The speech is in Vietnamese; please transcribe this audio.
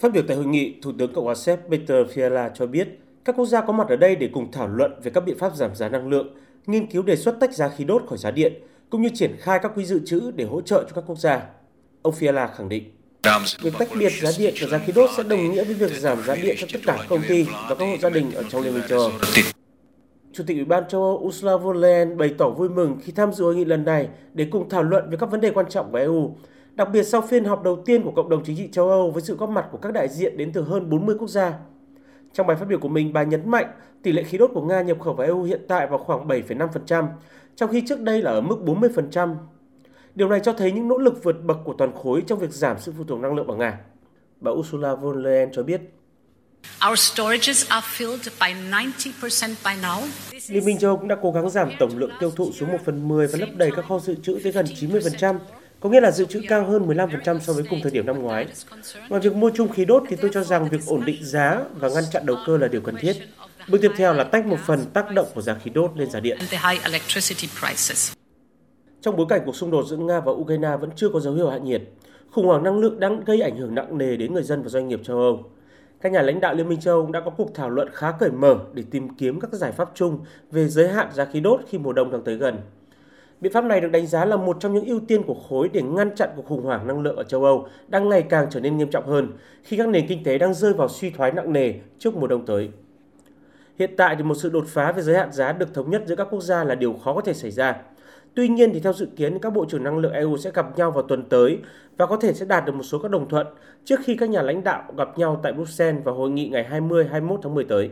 Phát biểu tại hội nghị, Thủ tướng Cộng hòa Séc Peter Fiala cho biết các quốc gia có mặt ở đây để cùng thảo luận về các biện pháp giảm giá năng lượng, nghiên cứu đề xuất tách giá khí đốt khỏi giá điện, cũng như triển khai các quỹ dự trữ để hỗ trợ cho các quốc gia. Ông Fiala khẳng định, việc tách biệt giá điện và giá khí đốt sẽ đồng nghĩa với việc giảm giá điện cho tất cả công ty và các hộ gia đình ở trong Liên minh châu Âu. Chủ tịch Ủy ban châu Âu Ursula von der Leyen bày tỏ vui mừng khi tham dự hội nghị lần này để cùng thảo luận về các vấn đề quan trọng của EU, đặc biệt sau phiên họp đầu tiên của cộng đồng chính trị châu Âu với sự góp mặt của các đại diện đến từ hơn 40 quốc gia. Trong bài phát biểu của mình, bà nhấn mạnh tỷ lệ khí đốt của Nga nhập khẩu vào EU hiện tại vào khoảng 7,5%, trong khi trước đây là ở mức 40%. Điều này cho thấy những nỗ lực vượt bậc của toàn khối trong việc giảm sự phụ thuộc năng lượng vào Nga. Bà Ursula von der Leyen cho biết Liên minh châu Âu cũng đã cố gắng giảm tổng lượng tiêu thụ xuống 1 phần 10 và lấp đầy các kho dự trữ tới gần 90%, có nghĩa là dự trữ cao hơn 15% so với cùng thời điểm năm ngoái. Ngoài việc mua chung khí đốt thì tôi cho rằng việc ổn định giá và ngăn chặn đầu cơ là điều cần thiết. Bước tiếp theo là tách một phần tác động của giá khí đốt lên giá điện. Trong bối cảnh cuộc xung đột giữa Nga và Ukraine vẫn chưa có dấu hiệu hạ nhiệt, khủng hoảng năng lượng đang gây ảnh hưởng nặng nề đến người dân và doanh nghiệp châu Âu. Các nhà lãnh đạo Liên minh châu Âu đã có cuộc thảo luận khá cởi mở để tìm kiếm các giải pháp chung về giới hạn giá khí đốt khi mùa đông đang tới gần. Biện pháp này được đánh giá là một trong những ưu tiên của khối để ngăn chặn cuộc khủng hoảng năng lượng ở châu Âu đang ngày càng trở nên nghiêm trọng hơn khi các nền kinh tế đang rơi vào suy thoái nặng nề trước mùa đông tới. Hiện tại thì một sự đột phá về giới hạn giá được thống nhất giữa các quốc gia là điều khó có thể xảy ra. Tuy nhiên thì theo dự kiến, các bộ trưởng năng lượng EU sẽ gặp nhau vào tuần tới và có thể sẽ đạt được một số các đồng thuận trước khi các nhà lãnh đạo gặp nhau tại Bruxelles vào hội nghị ngày 20-21 tháng 10 tới.